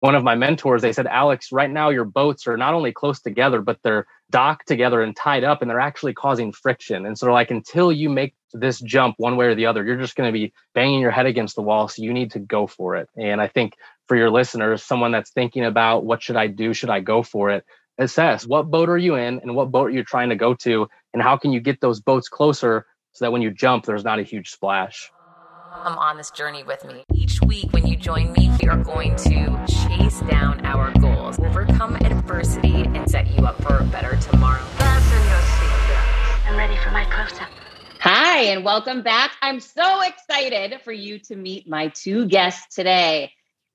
one of my mentors, they said, Alex, right now your boats are not only close together, but they're docked together and tied up, and they're actually causing friction. And so, like, until you make this jump one way or the other, you're just going to be banging your head against the wall. So, you need to go for it. And I think for your listeners, someone that's thinking about what should I do? Should I go for it? Assess what boat are you in and what boat are you trying to go to, and how can you get those boats closer so that when you jump, there's not a huge splash. Come on this journey with me. Each week, when you join me, we are going to chase down our goals, overcome adversity, and set you up for a better tomorrow. Fasten your seatbelts. I'm ready for my close up. Hi, and welcome back. I'm so excited for you to meet my two guests today.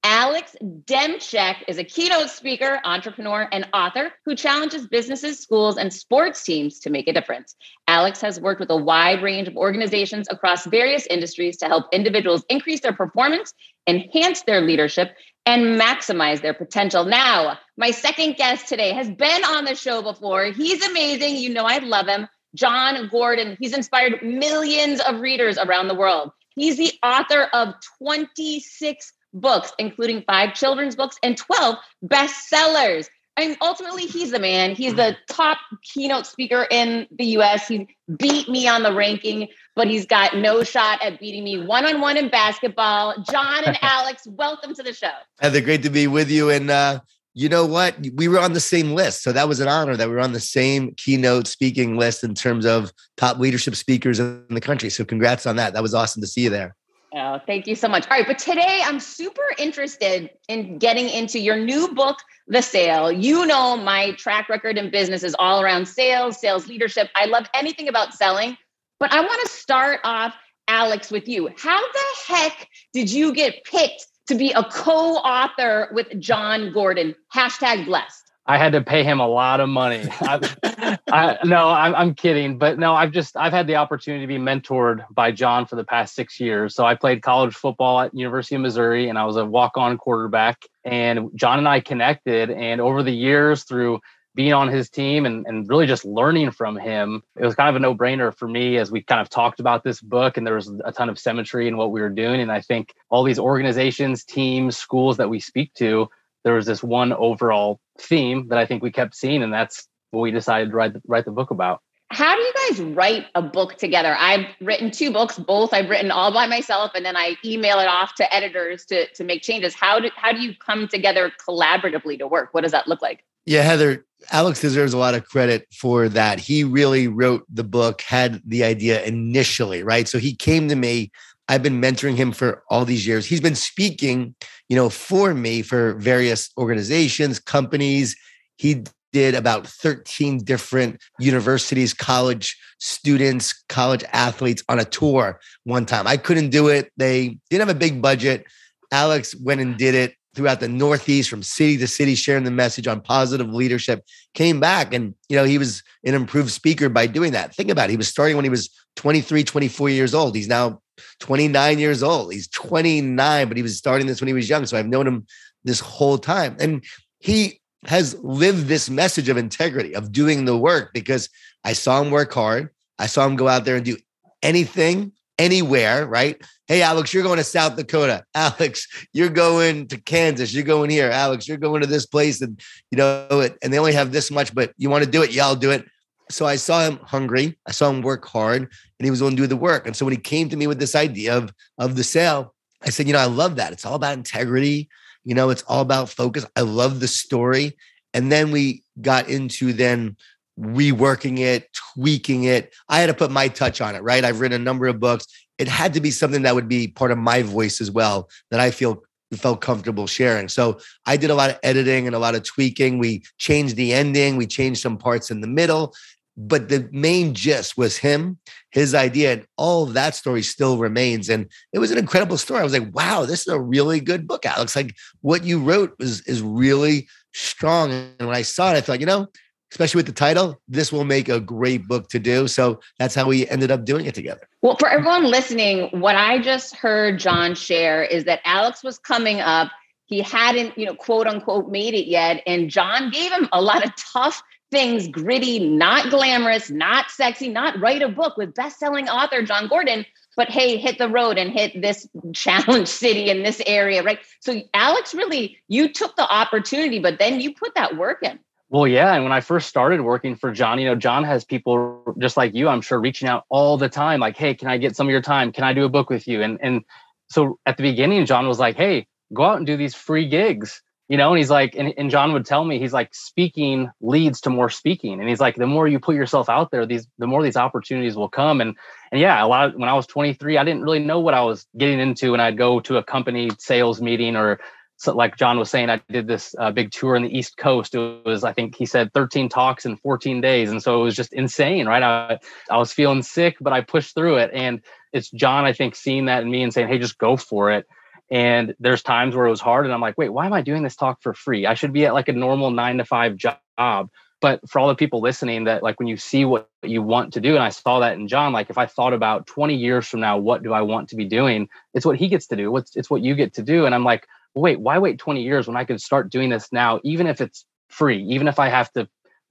Alex Demczak is a keynote speaker, entrepreneur, and author who challenges businesses, schools, and sports teams to make a difference. Alex has worked with a wide range of organizations across various industries to help individuals increase their performance, enhance their leadership, and maximize their potential. Now, my second guest today has been on the show before. He's amazing. You know, I love him. Jon Gordon. He's inspired millions of readers around the world. He's the author of 26 books, including five children's books and 12 bestsellers. Mean, ultimately, he's the man. He's the top keynote speaker in the US. He beat me on the ranking, but he's got no shot at beating me one on one in basketball. Jon and Alex, welcome to the show. Heather, great to be with you. And uh, you know what? We were on the same list. So that was an honor that we were on the same keynote speaking list in terms of top leadership speakers in the country. So congrats on that. That was awesome to see you there. Oh, thank you so much. All right, but today I'm super interested in getting into your new book, The Sale. You know, my track record in business is all around sales, sales leadership. I love anything about selling, but I want to start off, Alex, with you. How the heck did you get picked to be a co author with Jon Gordon? Hashtag blessed. I had to pay him a lot of money. I, I, no, I'm, I'm kidding, but no, I've just I've had the opportunity to be mentored by Jon for the past six years. So I played college football at University of Missouri, and I was a walk-on quarterback. And Jon and I connected, and over the years, through being on his team and, and really just learning from him, it was kind of a no-brainer for me as we kind of talked about this book, and there was a ton of symmetry in what we were doing. And I think all these organizations, teams, schools that we speak to there was this one overall theme that I think we kept seeing, and that's what we decided to write the, write the book about. How do you guys write a book together? I've written two books, both I've written all by myself, and then I email it off to editors to, to make changes. How do how do you come together collaboratively to work? What does that look like? Yeah, Heather, Alex deserves a lot of credit for that. He really wrote the book, had the idea initially, right? So he came to me I've been mentoring him for all these years. He's been speaking, you know, for me for various organizations, companies. He did about 13 different universities, college students, college athletes on a tour one time. I couldn't do it. They didn't have a big budget. Alex went and did it throughout the Northeast from city to city, sharing the message on positive leadership, came back and, you know, he was an improved speaker by doing that. Think about it. He was starting when he was 23, 24 years old. He's now 29 years old. He's 29, but he was starting this when he was young. So I've known him this whole time. And he has lived this message of integrity, of doing the work, because I saw him work hard. I saw him go out there and do anything, anywhere, right? Hey, Alex, you're going to South Dakota. Alex, you're going to Kansas. You're going here. Alex, you're going to this place. And, you know, it, and they only have this much, but you want to do it? Yeah, I'll do it so I saw him hungry. I saw him work hard, and he was willing to do the work. And so when he came to me with this idea of of the sale, I said, you know, I love that. It's all about integrity. You know, it's all about focus. I love the story. And then we got into then reworking it, tweaking it. I had to put my touch on it, right? I've written a number of books. It had to be something that would be part of my voice as well, that I feel felt comfortable sharing. So I did a lot of editing and a lot of tweaking. We changed the ending, we changed some parts in the middle, but the main gist was him, his idea, and all that story still remains. And it was an incredible story. I was like, wow, this is a really good book, Alex. Like what you wrote was is really strong. And when I saw it, I thought, you know, especially with the title, this will make a great book to do. So that's how we ended up doing it together. Well, for everyone listening, what I just heard Jon share is that Alex was coming up. He hadn't, you know, quote unquote, made it yet. And Jon gave him a lot of tough things gritty, not glamorous, not sexy, not write a book with best-selling author Jon Gordon. but hey, hit the road and hit this challenge city in this area, right? So Alex really, you took the opportunity, but then you put that work in. Well, yeah. And when I first started working for Jon, you know, Jon has people just like you, I'm sure, reaching out all the time, like, hey, can I get some of your time? Can I do a book with you? And and so at the beginning, Jon was like, hey, go out and do these free gigs you know and he's like and, and jon would tell me he's like speaking leads to more speaking and he's like the more you put yourself out there these the more these opportunities will come and and yeah a lot of, when i was 23 i didn't really know what i was getting into and i'd go to a company sales meeting or so like jon was saying i did this uh, big tour in the east coast. It was i think he said 13 talks in 14 days. And so it was just insane right? I, I was feeling sick but i pushed through it. And it's jon i think seeing that in me and saying hey just go for it. And there's times where it was hard and i'm like wait why am i doing this talk for free? I should be at like a normal nine to five job. But for all the people listening that like when you see what you want to do and i saw that in jon like if i thought about 20 years from now what do i want to be doing? It's what he gets to do. What's it's what you get to do. And i'm like wait why wait 20 years when i could start doing this now even if it's free even if i have to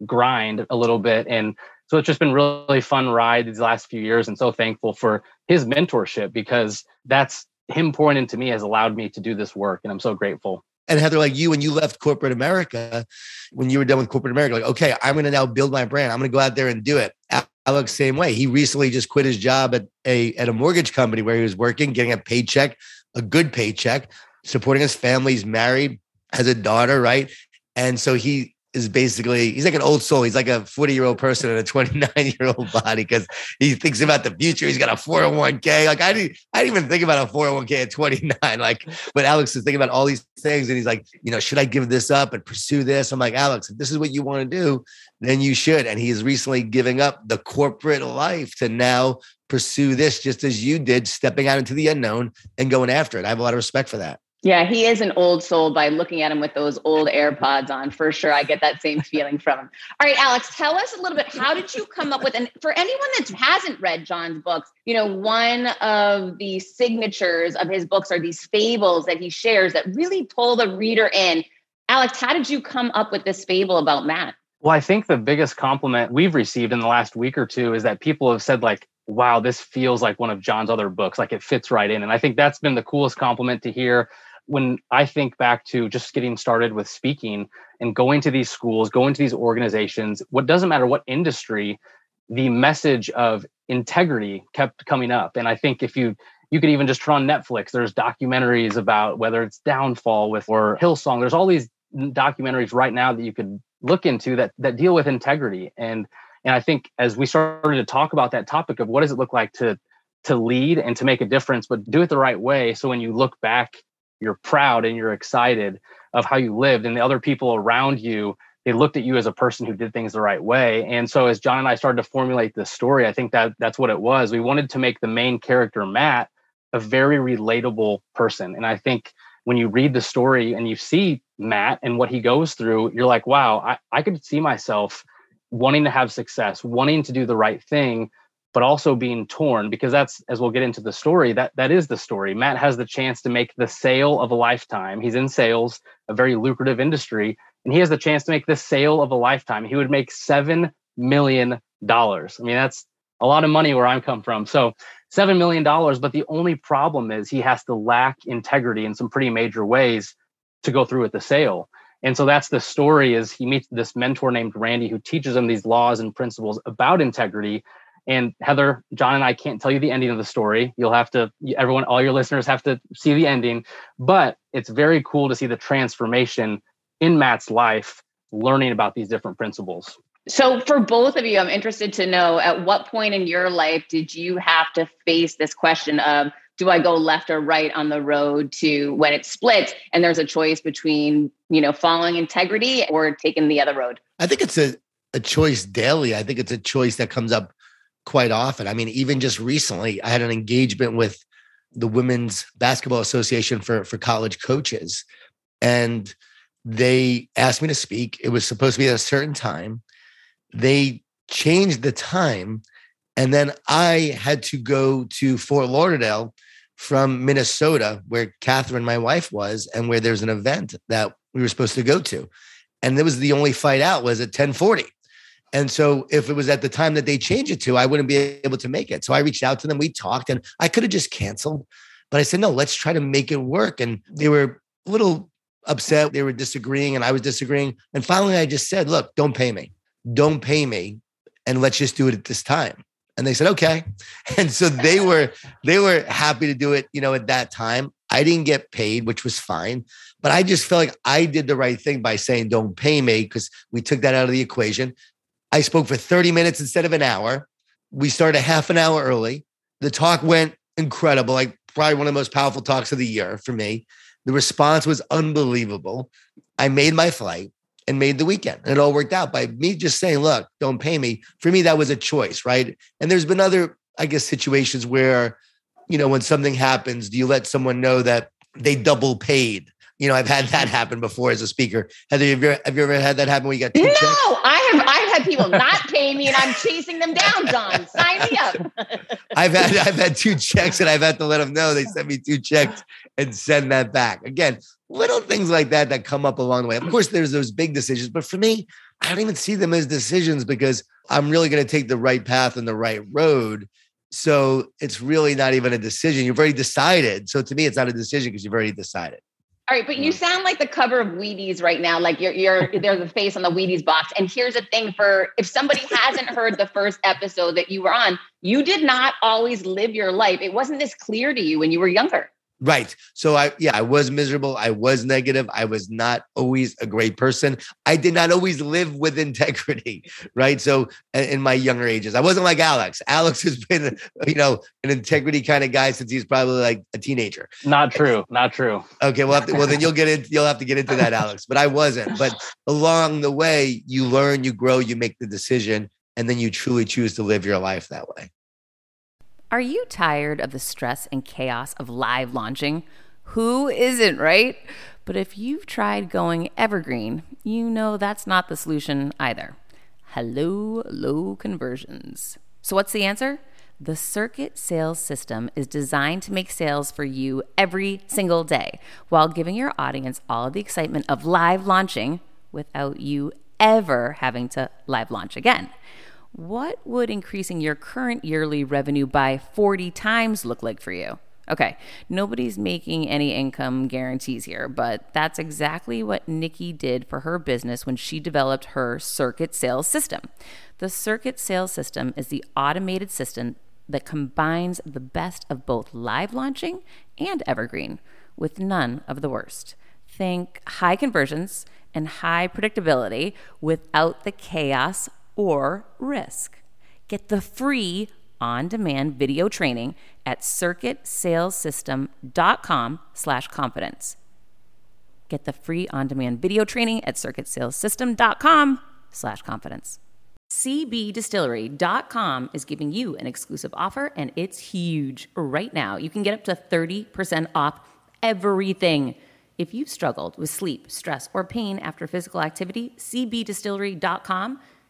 grind a little bit? And so it's just been really fun ride these last few years and so thankful for his mentorship because that's him pouring into me has allowed me to do this work and i'm so grateful. And heather like you when you left corporate america when you were done with corporate america like okay i'm going to now build my brand. I'm going to go out there and do it. Alex same way. He recently just quit his job at a at a mortgage company where he was working getting a paycheck a good paycheck supporting his family he's married has a daughter right and so he is basically he's like an old soul. He's like a 40 year old person in a 29 year old body because he thinks about the future. He's got a 401k. Like I didn't I didn't even think about a 401k at 29. Like, but Alex is thinking about all these things and he's like, you know, should I give this up and pursue this? I'm like, Alex, if this is what you want to do, then you should. And he is recently giving up the corporate life to now pursue this just as you did, stepping out into the unknown and going after it. I have a lot of respect for that. Yeah, he is an old soul by looking at him with those old AirPods on. For sure, I get that same feeling from him. All right, Alex, tell us a little bit. How did you come up with? And for anyone that hasn't read Jon's books, you know, one of the signatures of his books are these fables that he shares that really pull the reader in. Alex, how did you come up with this fable about Matt? Well, I think the biggest compliment we've received in the last week or two is that people have said like, "Wow, this feels like one of Jon's other books. Like it fits right in." And I think that's been the coolest compliment to hear when I think back to just getting started with speaking and going to these schools, going to these organizations, what doesn't matter what industry, the message of integrity kept coming up. And I think if you you could even just turn on Netflix, there's documentaries about whether it's Downfall with or Hillsong. There's all these documentaries right now that you could look into that that deal with integrity. And and I think as we started to talk about that topic of what does it look like to to lead and to make a difference, but do it the right way. So when you look back you're proud and you're excited of how you lived and the other people around you they looked at you as a person who did things the right way. And so as jon and i started to formulate this story i think that that's what it was. We wanted to make the main character matt a very relatable person. And i think when you read the story and you see matt and what he goes through you're like wow i, I could see myself wanting to have success wanting to do the right thing but also being torn because that's as we'll get into the story that that is the story. Matt has the chance to make the sale of a lifetime. He's in sales a very lucrative industry and he has the chance to make the sale of a lifetime. He would make seven million dollars. I mean that's a lot of money where i'm come from. So seven million dollars but the only problem is he has to lack integrity in some pretty major ways to go through with the sale. And so that's the story is he meets this mentor named randy who teaches him these laws and principles about integrity and Heather, Jon, and I can't tell you the ending of the story. You'll have to, everyone, all your listeners have to see the ending. But it's very cool to see the transformation in Matt's life, learning about these different principles. So, for both of you, I'm interested to know at what point in your life did you have to face this question of, do I go left or right on the road to when it splits and there's a choice between, you know, following integrity or taking the other road? I think it's a, a choice daily. I think it's a choice that comes up quite often. I mean, even just recently, I had an engagement with the Women's Basketball Association for, for college coaches. And they asked me to speak. It was supposed to be at a certain time. They changed the time. And then I had to go to Fort Lauderdale from Minnesota, where Catherine, my wife, was, and where there's an event that we were supposed to go to. And it was the only fight out was at 1040. And so if it was at the time that they changed it to, I wouldn't be able to make it. So I reached out to them. We talked and I could have just canceled, but I said, no, let's try to make it work. And they were a little upset. They were disagreeing and I was disagreeing. And finally, I just said, look, don't pay me. Don't pay me. And let's just do it at this time. And they said, okay. And so they were, they were happy to do it, you know, at that time. I didn't get paid, which was fine. But I just felt like I did the right thing by saying, don't pay me, because we took that out of the equation. I spoke for 30 minutes instead of an hour. We started half an hour early. The talk went incredible, like probably one of the most powerful talks of the year for me. The response was unbelievable. I made my flight and made the weekend. And it all worked out by me just saying, look, don't pay me. For me, that was a choice, right? And there's been other, I guess, situations where, you know, when something happens, do you let someone know that they double paid? You know, I've had that happen before as a speaker. Heather, have you ever, have you ever had that happen where you got two no, checks? I have I've had people not pay me and I'm chasing them down, Don. Sign me up. I've had I've had two checks and I've had to let them know they sent me two checks and send that back. Again, little things like that that come up along the way. Of course, there's those big decisions, but for me, I don't even see them as decisions because I'm really going to take the right path and the right road. So it's really not even a decision. You've already decided. So to me, it's not a decision because you've already decided. All right, but you sound like the cover of Wheaties right now. Like you're, you're there's a face on the Wheaties box. And here's the thing: for if somebody hasn't heard the first episode that you were on, you did not always live your life. It wasn't this clear to you when you were younger. Right. So I yeah, I was miserable. I was negative. I was not always a great person. I did not always live with integrity, right? So in my younger ages, I wasn't like Alex. Alex has been, you know, an integrity kind of guy since he's probably like a teenager. Not true. Not true. Okay, well, to, well then you'll get in. You'll have to get into that, Alex. But I wasn't. But along the way, you learn, you grow, you make the decision, and then you truly choose to live your life that way. Are you tired of the stress and chaos of live launching? Who isn't, right? But if you've tried going evergreen, you know that's not the solution either. Hello, low conversions. So, what's the answer? The Circuit Sales System is designed to make sales for you every single day while giving your audience all of the excitement of live launching without you ever having to live launch again. What would increasing your current yearly revenue by 40 times look like for you? Okay, nobody's making any income guarantees here, but that's exactly what Nikki did for her business when she developed her circuit sales system. The circuit sales system is the automated system that combines the best of both live launching and evergreen with none of the worst. Think high conversions and high predictability without the chaos or risk. Get the free on-demand video training at circuitsalessystem.com slash confidence. Get the free on-demand video training at circuitsalessystem.com slash confidence. CBDistillery.com is giving you an exclusive offer and it's huge right now. You can get up to 30% off everything. If you've struggled with sleep, stress, or pain after physical activity, CBDistillery.com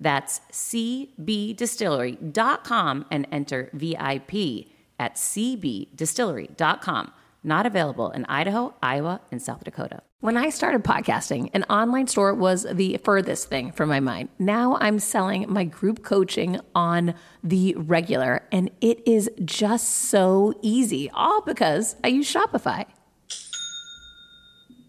that's cbdistillery.com and enter VIP at cbdistillery.com. Not available in Idaho, Iowa, and South Dakota. When I started podcasting, an online store was the furthest thing from my mind. Now I'm selling my group coaching on the regular, and it is just so easy, all because I use Shopify.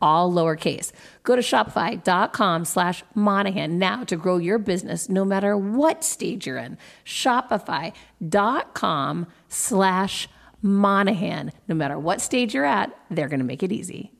all lowercase. Go to shopify.com slash Monahan now to grow your business no matter what stage you're in. Shopify.com slash Monahan. No matter what stage you're at, they're going to make it easy.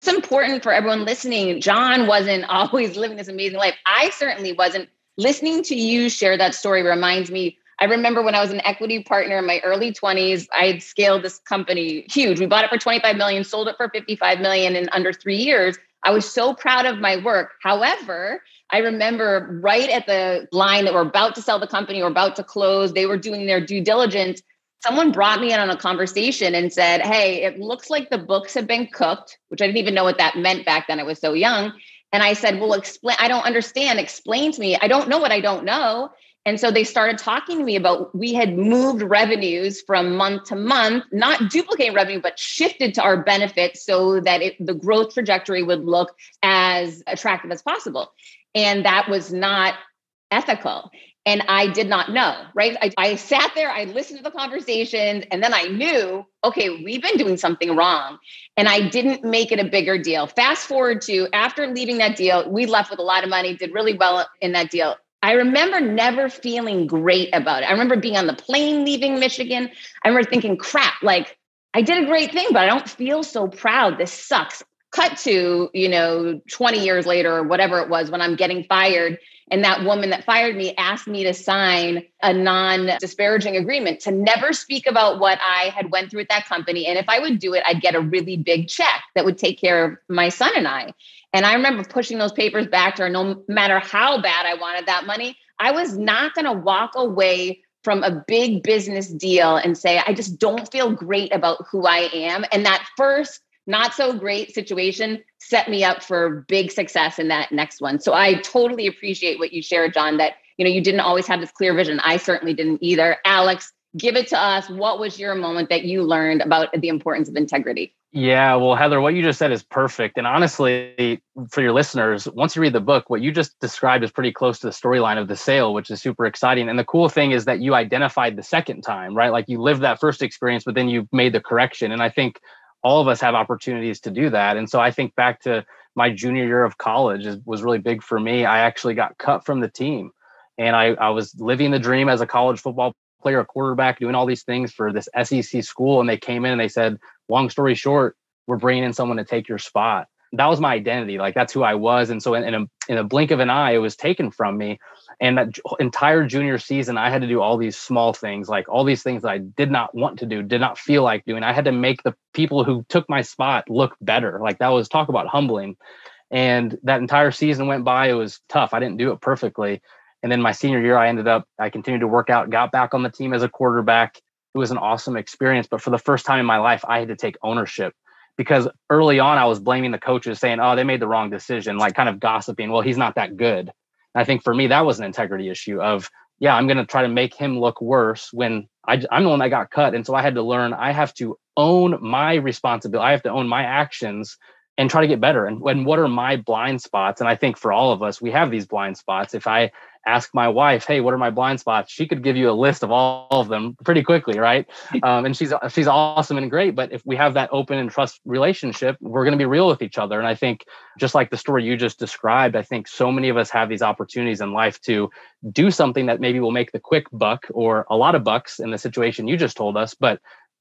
It's important for everyone listening. John wasn't always living this amazing life. I certainly wasn't. Listening to you share that story reminds me I remember when I was an equity partner in my early 20s, I had scaled this company huge. We bought it for 25 million, sold it for 55 million in under three years. I was so proud of my work. However, I remember right at the line that we're about to sell the company or about to close, they were doing their due diligence. Someone brought me in on a conversation and said, Hey, it looks like the books have been cooked, which I didn't even know what that meant back then. I was so young. And I said, Well, explain, I don't understand. Explain to me. I don't know what I don't know. And so they started talking to me about we had moved revenues from month to month, not duplicating revenue, but shifted to our benefit so that it, the growth trajectory would look as attractive as possible. And that was not ethical. And I did not know, right? I, I sat there, I listened to the conversations, and then I knew, okay, we've been doing something wrong. And I didn't make it a bigger deal. Fast forward to after leaving that deal, we left with a lot of money, did really well in that deal I remember never feeling great about it. I remember being on the plane leaving Michigan. I remember thinking, crap, like I did a great thing, but I don't feel so proud. This sucks. Cut to, you know, 20 years later or whatever it was when I'm getting fired. And that woman that fired me asked me to sign a non disparaging agreement to never speak about what I had went through at that company. And if I would do it, I'd get a really big check that would take care of my son and I. And I remember pushing those papers back to her, no matter how bad I wanted that money, I was not going to walk away from a big business deal and say, I just don't feel great about who I am. And that first not so great situation set me up for big success in that next one. So I totally appreciate what you shared, Jon, that you know you didn't always have this clear vision. I certainly didn't either. Alex, give it to us. What was your moment that you learned about the importance of integrity? Yeah, well, Heather, what you just said is perfect. And honestly, for your listeners, once you read the book, what you just described is pretty close to the storyline of the sale, which is super exciting. And the cool thing is that you identified the second time, right? Like you lived that first experience, but then you made the correction. And I think all of us have opportunities to do that. And so I think back to my junior year of college is, was really big for me. I actually got cut from the team. And I, I was living the dream as a college football player, a quarterback, doing all these things for this SEC school. And they came in and they said, long story short, we're bringing in someone to take your spot. That was my identity. Like that's who I was. And so in, in, a, in a blink of an eye, it was taken from me. And that entire junior season, I had to do all these small things, like all these things that I did not want to do, did not feel like doing. I had to make the people who took my spot look better. Like that was talk about humbling. And that entire season went by. It was tough. I didn't do it perfectly. And then my senior year, I ended up, I continued to work out, got back on the team as a quarterback. It was an awesome experience. But for the first time in my life, I had to take ownership because early on, I was blaming the coaches, saying, oh, they made the wrong decision, like kind of gossiping. Well, he's not that good. And I think for me, that was an integrity issue of, yeah, I'm going to try to make him look worse when I, I'm the one that got cut. And so I had to learn I have to own my responsibility. I have to own my actions and try to get better. And when what are my blind spots? And I think for all of us, we have these blind spots. If I ask my wife, "Hey, what are my blind spots?" She could give you a list of all of them pretty quickly, right? Um, and she's she's awesome and great. But if we have that open and trust relationship, we're going to be real with each other. And I think just like the story you just described, I think so many of us have these opportunities in life to do something that maybe will make the quick buck or a lot of bucks in the situation you just told us. But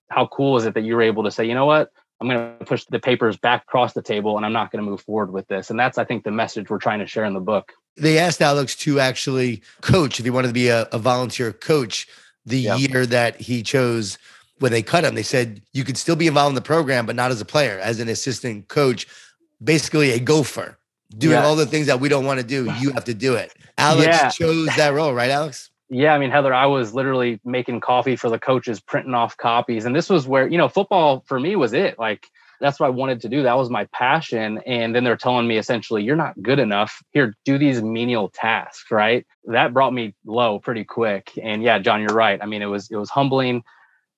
how cool is it that you were able to say, you know what? I'm going to push the papers back across the table and I'm not going to move forward with this. And that's, I think, the message we're trying to share in the book. They asked Alex to actually coach if he wanted to be a, a volunteer coach the year that he chose when they cut him. They said you could still be involved in the program, but not as a player, as an assistant coach, basically a gopher, doing all the things that we don't want to do. You have to do it. Alex yeah. chose that role, right, Alex? Yeah, I mean, Heather, I was literally making coffee for the coaches, printing off copies. And this was where, you know, football for me was it. Like, that's what I wanted to do. That was my passion. And then they're telling me essentially, you're not good enough. Here, do these menial tasks, right? That brought me low pretty quick. And yeah, Jon, you're right. I mean, it was it was humbling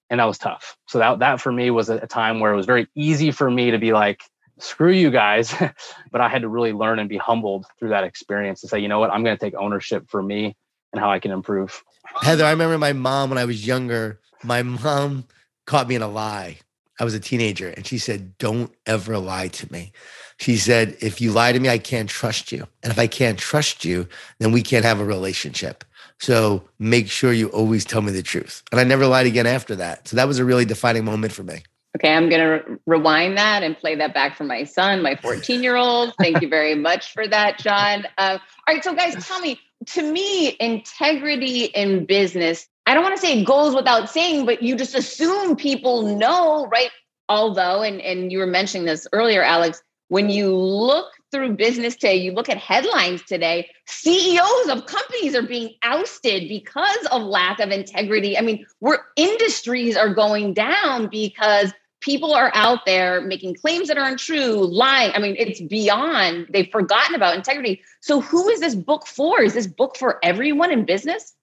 and that was tough. So that that for me was a time where it was very easy for me to be like, screw you guys. but I had to really learn and be humbled through that experience to say, you know what, I'm going to take ownership for me and how I can improve. Heather, I remember my mom when I was younger, my mom caught me in a lie. I was a teenager and she said, Don't ever lie to me. She said, If you lie to me, I can't trust you. And if I can't trust you, then we can't have a relationship. So make sure you always tell me the truth. And I never lied again after that. So that was a really defining moment for me. Okay, I'm going to re- rewind that and play that back for my son, my 14 year old. Thank you very much for that, Jon. Uh, all right, so guys, tell me to me, integrity in business, I don't want to say it goes without saying, but you just assume people know, right? Although, and, and you were mentioning this earlier, Alex, when you look through business today, you look at headlines today, CEOs of companies are being ousted because of lack of integrity. I mean, we're industries are going down because people are out there making claims that are untrue, lying. I mean, it's beyond, they've forgotten about integrity. So, who is this book for? Is this book for everyone in business?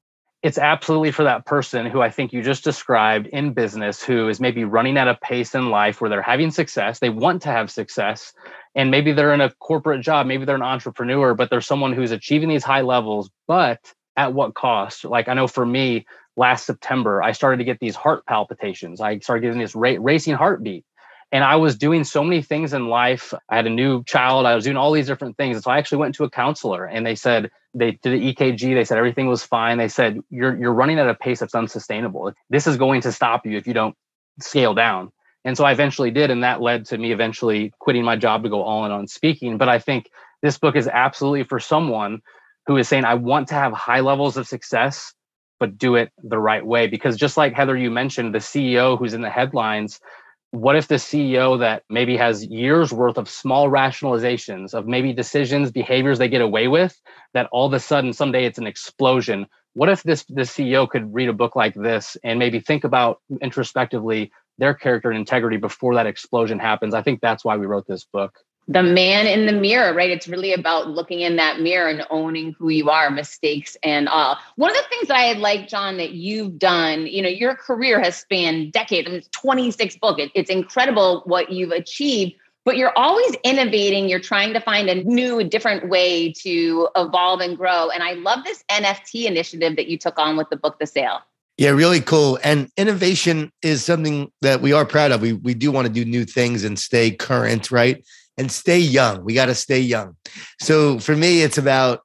It's absolutely for that person who I think you just described in business who is maybe running at a pace in life where they're having success. They want to have success. And maybe they're in a corporate job, maybe they're an entrepreneur, but they're someone who's achieving these high levels, but at what cost? Like I know for me, last September, I started to get these heart palpitations. I started getting this ra- racing heartbeat. And I was doing so many things in life. I had a new child. I was doing all these different things. And so I actually went to a counselor and they said, they did the EKG. They said everything was fine. They said, you're, you're running at a pace that's unsustainable. This is going to stop you if you don't scale down. And so I eventually did. And that led to me eventually quitting my job to go all in on speaking. But I think this book is absolutely for someone who is saying, I want to have high levels of success but do it the right way. Because just like Heather, you mentioned the CEO who's in the headlines, what if the CEO that maybe has years worth of small rationalizations of maybe decisions, behaviors they get away with, that all of a sudden someday it's an explosion? What if this this CEO could read a book like this and maybe think about introspectively their character and integrity before that explosion happens? I think that's why we wrote this book the man in the mirror, right? It's really about looking in that mirror and owning who you are, mistakes and all. One of the things I like, Jon, that you've done, you know, your career has spanned decades. I mean, 26 books. It, it's incredible what you've achieved, but you're always innovating. You're trying to find a new, different way to evolve and grow. And I love this NFT initiative that you took on with the book, The Sale. Yeah, really cool. And innovation is something that we are proud of. We we do want to do new things and stay current, right? And stay young. We got to stay young. So for me, it's about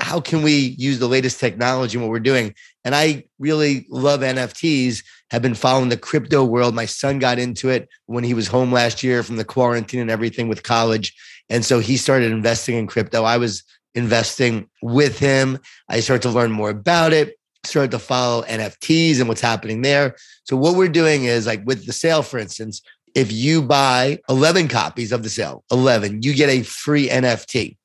how can we use the latest technology in what we're doing. And I really love NFTs, have been following the crypto world. My son got into it when he was home last year from the quarantine and everything with college. And so he started investing in crypto. I was investing with him. I started to learn more about it, started to follow NFTs and what's happening there. So what we're doing is like with the sale, for instance, if you buy 11 copies of the sale, 11, you get a free NFT.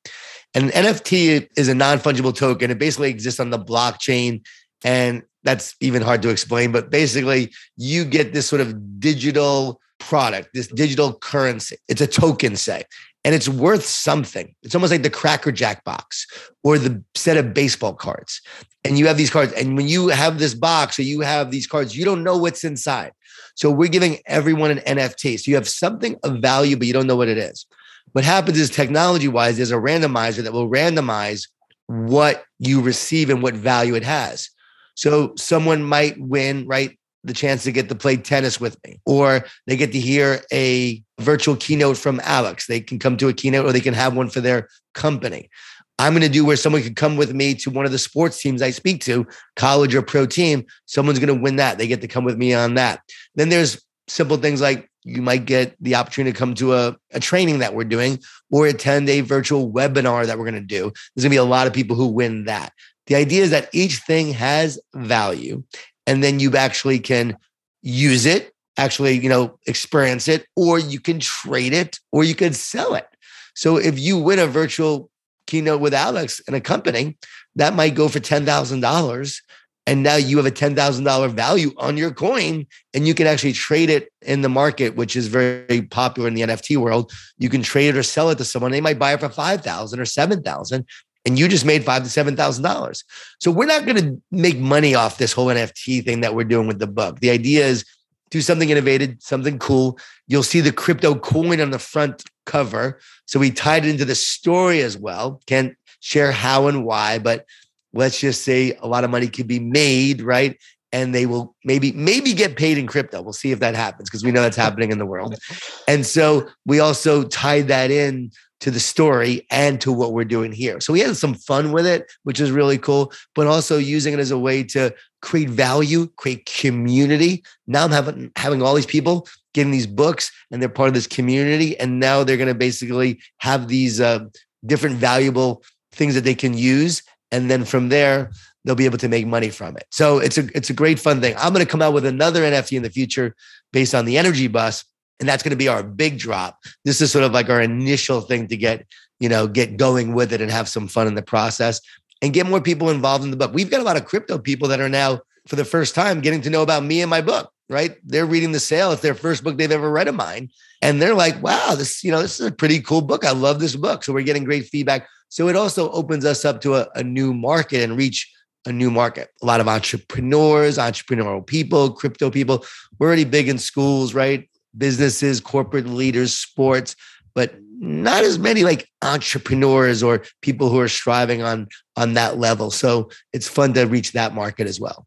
And NFT is a non fungible token. It basically exists on the blockchain. And that's even hard to explain. But basically, you get this sort of digital product, this digital currency. It's a token, say, and it's worth something. It's almost like the Cracker Jack box or the set of baseball cards. And you have these cards. And when you have this box or you have these cards, you don't know what's inside. So we're giving everyone an NFT. So you have something of value, but you don't know what it is. What happens is technology wise, there's a randomizer that will randomize what you receive and what value it has. So someone might win, right? The chance to get to play tennis with me, or they get to hear a virtual keynote from Alex. They can come to a keynote or they can have one for their company. I'm going to do where someone could come with me to one of the sports teams I speak to, college or pro team. Someone's going to win that. They get to come with me on that. Then there's simple things like you might get the opportunity to come to a, a training that we're doing or attend a virtual webinar that we're going to do. There's going to be a lot of people who win that. The idea is that each thing has value and then you actually can use it, actually, you know, experience it, or you can trade it or you can sell it. So if you win a virtual keynote with Alex and a company, that might go for $10,000 and now you have a $10,000 value on your coin and you can actually trade it in the market, which is very popular in the NFT world. You can trade it or sell it to someone. They might buy it for 5,000 or 7,000 and you just made five to seven thousand dollars. So we're not going to make money off this whole NFT thing that we're doing with the book. The idea is do something innovative, something cool. You'll see the crypto coin on the front cover. So we tied it into the story as well. Can't share how and why, but let's just say a lot of money could be made, right? And they will maybe maybe get paid in crypto. We'll see if that happens because we know that's happening in the world. And so we also tied that in to the story and to what we're doing here. So we had some fun with it, which is really cool, but also using it as a way to create value, create community. Now I'm having having all these people getting these books and they're part of this community and now they're going to basically have these uh, different valuable things that they can use and then from there they'll be able to make money from it. So it's a it's a great fun thing. I'm going to come out with another NFT in the future based on the energy bus and that's going to be our big drop. This is sort of like our initial thing to get, you know, get going with it and have some fun in the process and get more people involved in the book. We've got a lot of crypto people that are now for the first time getting to know about me and my book, right? They're reading the sale. It's their first book they've ever read of mine. And they're like, wow, this, you know, this is a pretty cool book. I love this book. So we're getting great feedback. So it also opens us up to a, a new market and reach a new market. A lot of entrepreneurs, entrepreneurial people, crypto people. We're already big in schools, right? Businesses, corporate leaders, sports, but not as many like entrepreneurs or people who are striving on on that level. So it's fun to reach that market as well.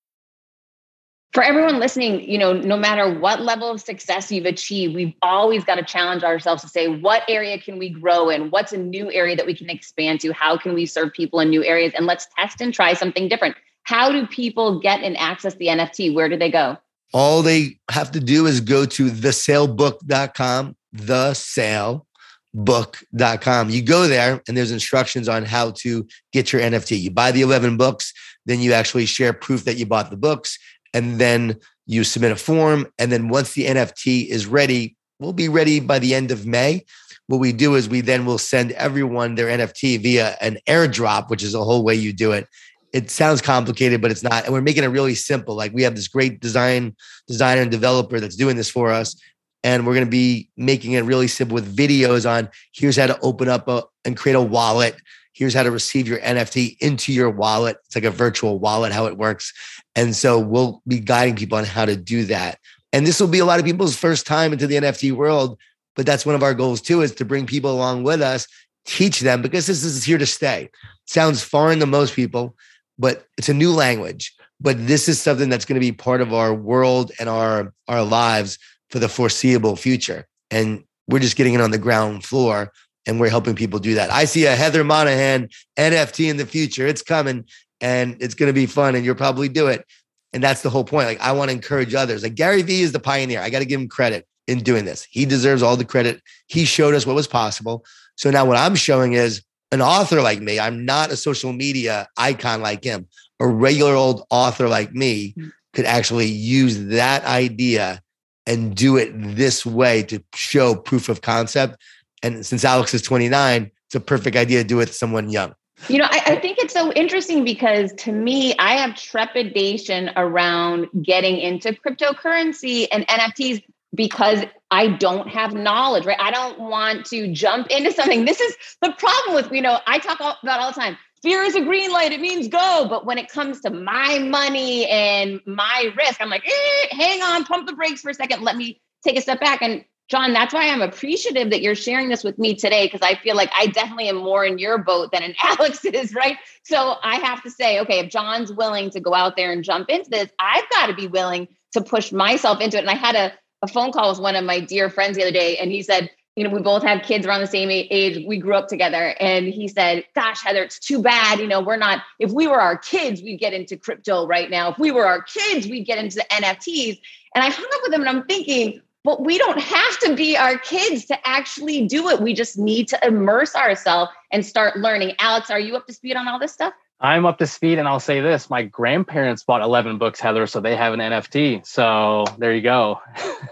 for everyone listening, you know, no matter what level of success you've achieved, we've always got to challenge ourselves to say, what area can we grow in? What's a new area that we can expand to? How can we serve people in new areas? And let's test and try something different. How do people get and access the NFT? Where do they go? All they have to do is go to thesalebook.com, thesalebook.com. You go there and there's instructions on how to get your NFT. You buy the 11 books, then you actually share proof that you bought the books and then you submit a form. And then once the NFT is ready, we'll be ready by the end of May. What we do is we then will send everyone their NFT via an airdrop, which is a whole way you do it. It sounds complicated, but it's not. And we're making it really simple. Like we have this great design designer and developer that's doing this for us. And we're going to be making it really simple with videos on here's how to open up a, and create a wallet here's how to receive your NFT into your wallet. It's like a virtual wallet, how it works. And so we'll be guiding people on how to do that. And this will be a lot of people's first time into the NFT world. But that's one of our goals too, is to bring people along with us, teach them because this is here to stay. Sounds foreign to most people, but it's a new language. But this is something that's going to be part of our world and our, our lives for the foreseeable future. And we're just getting it on the ground floor and we're helping people do that. I see a Heather Monahan NFT in the future. It's coming and it's going to be fun and you'll probably do it. And that's the whole point. Like I want to encourage others. Like Gary Vee is the pioneer. I got to give him credit in doing this. He deserves all the credit. He showed us what was possible. So now what I'm showing is an author like me. I'm not a social media icon like him. A regular old author like me mm. could actually use that idea and do it this way to show proof of concept and since Alex is 29, it's a perfect idea to do it with someone young. You know, I, I, think it's so interesting because to me, I have trepidation around getting into cryptocurrency and NFTs because I don't have knowledge, right? I don't want to jump into something. This is the problem with, you know, I talk about all the time. Fear is a green light, it means go. But when it comes to my money and my risk, I'm like, eh, hang on, pump the brakes for a second. Let me take a step back. And Jon, that's why I'm appreciative that you're sharing this with me today because I feel like I definitely am more in your boat than in Alex's, right? So I have to say, okay, if Jon's willing to go out there and jump into this, I've got to be willing to push myself into it. And I had a, a phone call with one of my dear friends the other day, and he said, you know, we both have kids around the same age. We grew up together. And he said, Gosh, Heather, it's too bad. You know, we're not, if we were our kids, we'd get into crypto right now. If we were our kids, we'd get into the NFTs. And I hung up with him and I'm thinking, but we don't have to be our kids to actually do it. We just need to immerse ourselves and start learning. Alex, are you up to speed on all this stuff? I'm up to speed, and I'll say this: my grandparents bought 11 books, Heather, so they have an NFT. So there you go.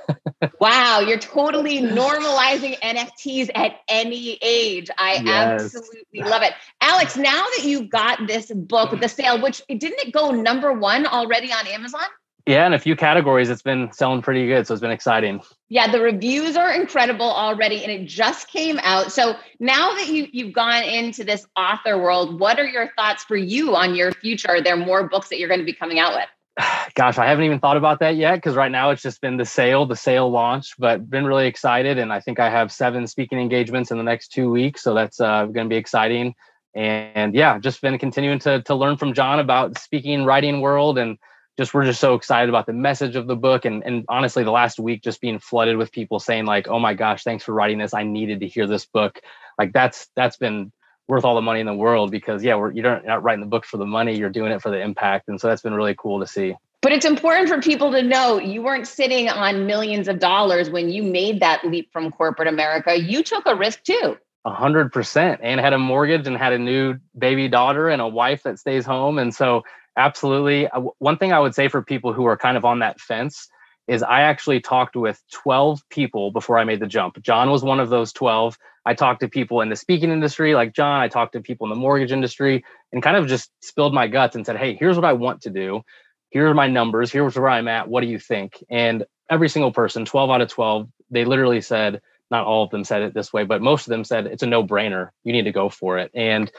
wow, you're totally normalizing NFTs at any age. I yes. absolutely love it, Alex. Now that you've got this book, the sale, which didn't it go number one already on Amazon? Yeah, in a few categories, it's been selling pretty good. So it's been exciting. Yeah, the reviews are incredible already, and it just came out. So now that you you've gone into this author world, what are your thoughts for you on your future? Are there more books that you're going to be coming out with? Gosh, I haven't even thought about that yet because right now it's just been the sale, the sale launch, but been really excited. And I think I have seven speaking engagements in the next two weeks. So that's uh, going to be exciting. And, and yeah, just been continuing to, to learn from Jon about speaking, writing world and just we're just so excited about the message of the book. And and honestly the last week just being flooded with people saying like oh my gosh thanks for writing this. I needed to hear this book. Like that's that's been worth all the money in the world because yeah we're you're not writing the book for the money. You're doing it for the impact. And so that's been really cool to see. But it's important for people to know you weren't sitting on millions of dollars when you made that leap from corporate america. You took a risk too. A hundred percent. And had a mortgage and had a new baby daughter and a wife that stays home. And so absolutely. Uh, one thing I would say for people who are kind of on that fence is I actually talked with 12 people before I made the jump. Jon was one of those 12. I talked to people in the speaking industry like Jon. I talked to people in the mortgage industry and kind of just spilled my guts and said, Hey, here's what I want to do. Here are my numbers. Here's where I'm at. What do you think? And every single person, 12 out of 12, they literally said, not all of them said it this way, but most of them said it's a no brainer. You need to go for it. And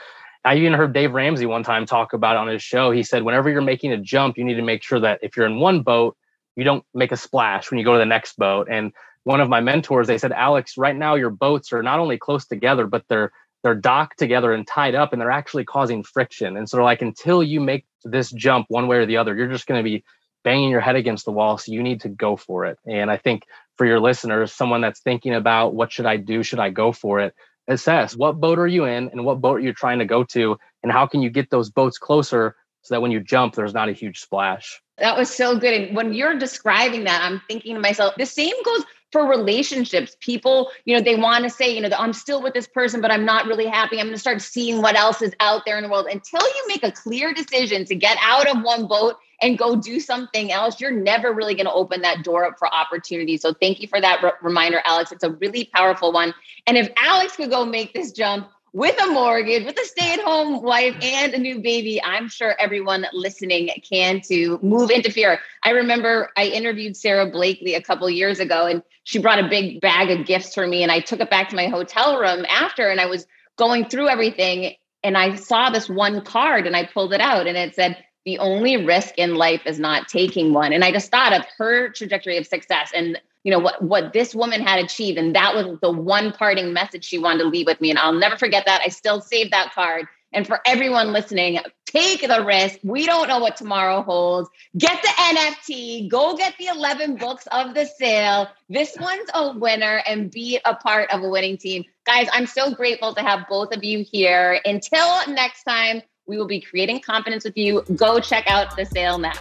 I even heard Dave Ramsey one time talk about on his show. He said, whenever you're making a jump, you need to make sure that if you're in one boat, you don't make a splash when you go to the next boat. And one of my mentors, they said, Alex, right now your boats are not only close together, but they're they're docked together and tied up, and they're actually causing friction. And so, like, until you make this jump one way or the other, you're just going to be banging your head against the wall. So you need to go for it. And I think for your listeners, someone that's thinking about what should I do? Should I go for it? Assess what boat are you in and what boat you're trying to go to and how can you get those boats closer so that when you jump there's not a huge splash. That was so good. And when you're describing that i'm thinking to myself the same goes for relationships. People you know they want to say you know i'm still with this person but i'm not really happy. I'm going to start seeing what else is out there in the world. Until you make a clear decision to get out of one boat and go do something else, you're never really going to open that door up for opportunity. So thank you for that re- reminder, Alex. It's a really powerful one. And if Alex could go make this jump, with a mortgage, with a stay at home wife and a new baby, I'm sure everyone listening can to move into fear. I remember I interviewed Sara Blakely a couple years ago and she brought a big bag of gifts for me and I took it back to my hotel room after and I was going through everything and I saw this one card and I pulled it out and it said the only risk in life is not taking one. And I just thought of her trajectory of success and you know what what this woman had achieved and that was the one parting message she wanted to leave with me and I'll never forget that. I still save that card. And for everyone listening, take the risk. We don't know what tomorrow holds. Get the NFT, go get the 11 books of the sale. This one's a winner and be a part of a winning team. Guys, I'm so grateful to have both of you here. Until next time, we will be creating confidence with you. Go check out the sale now.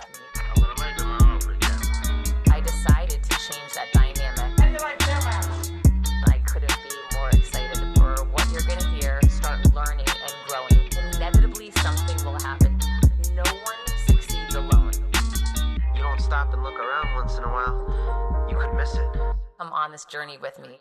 I decided to change that dynamic. I couldn't be more excited for what you're going to hear, start learning and growing. Inevitably, something will happen. No one succeeds alone. You don't stop and look around once in a while, you could miss it. Come on this journey with me.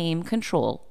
control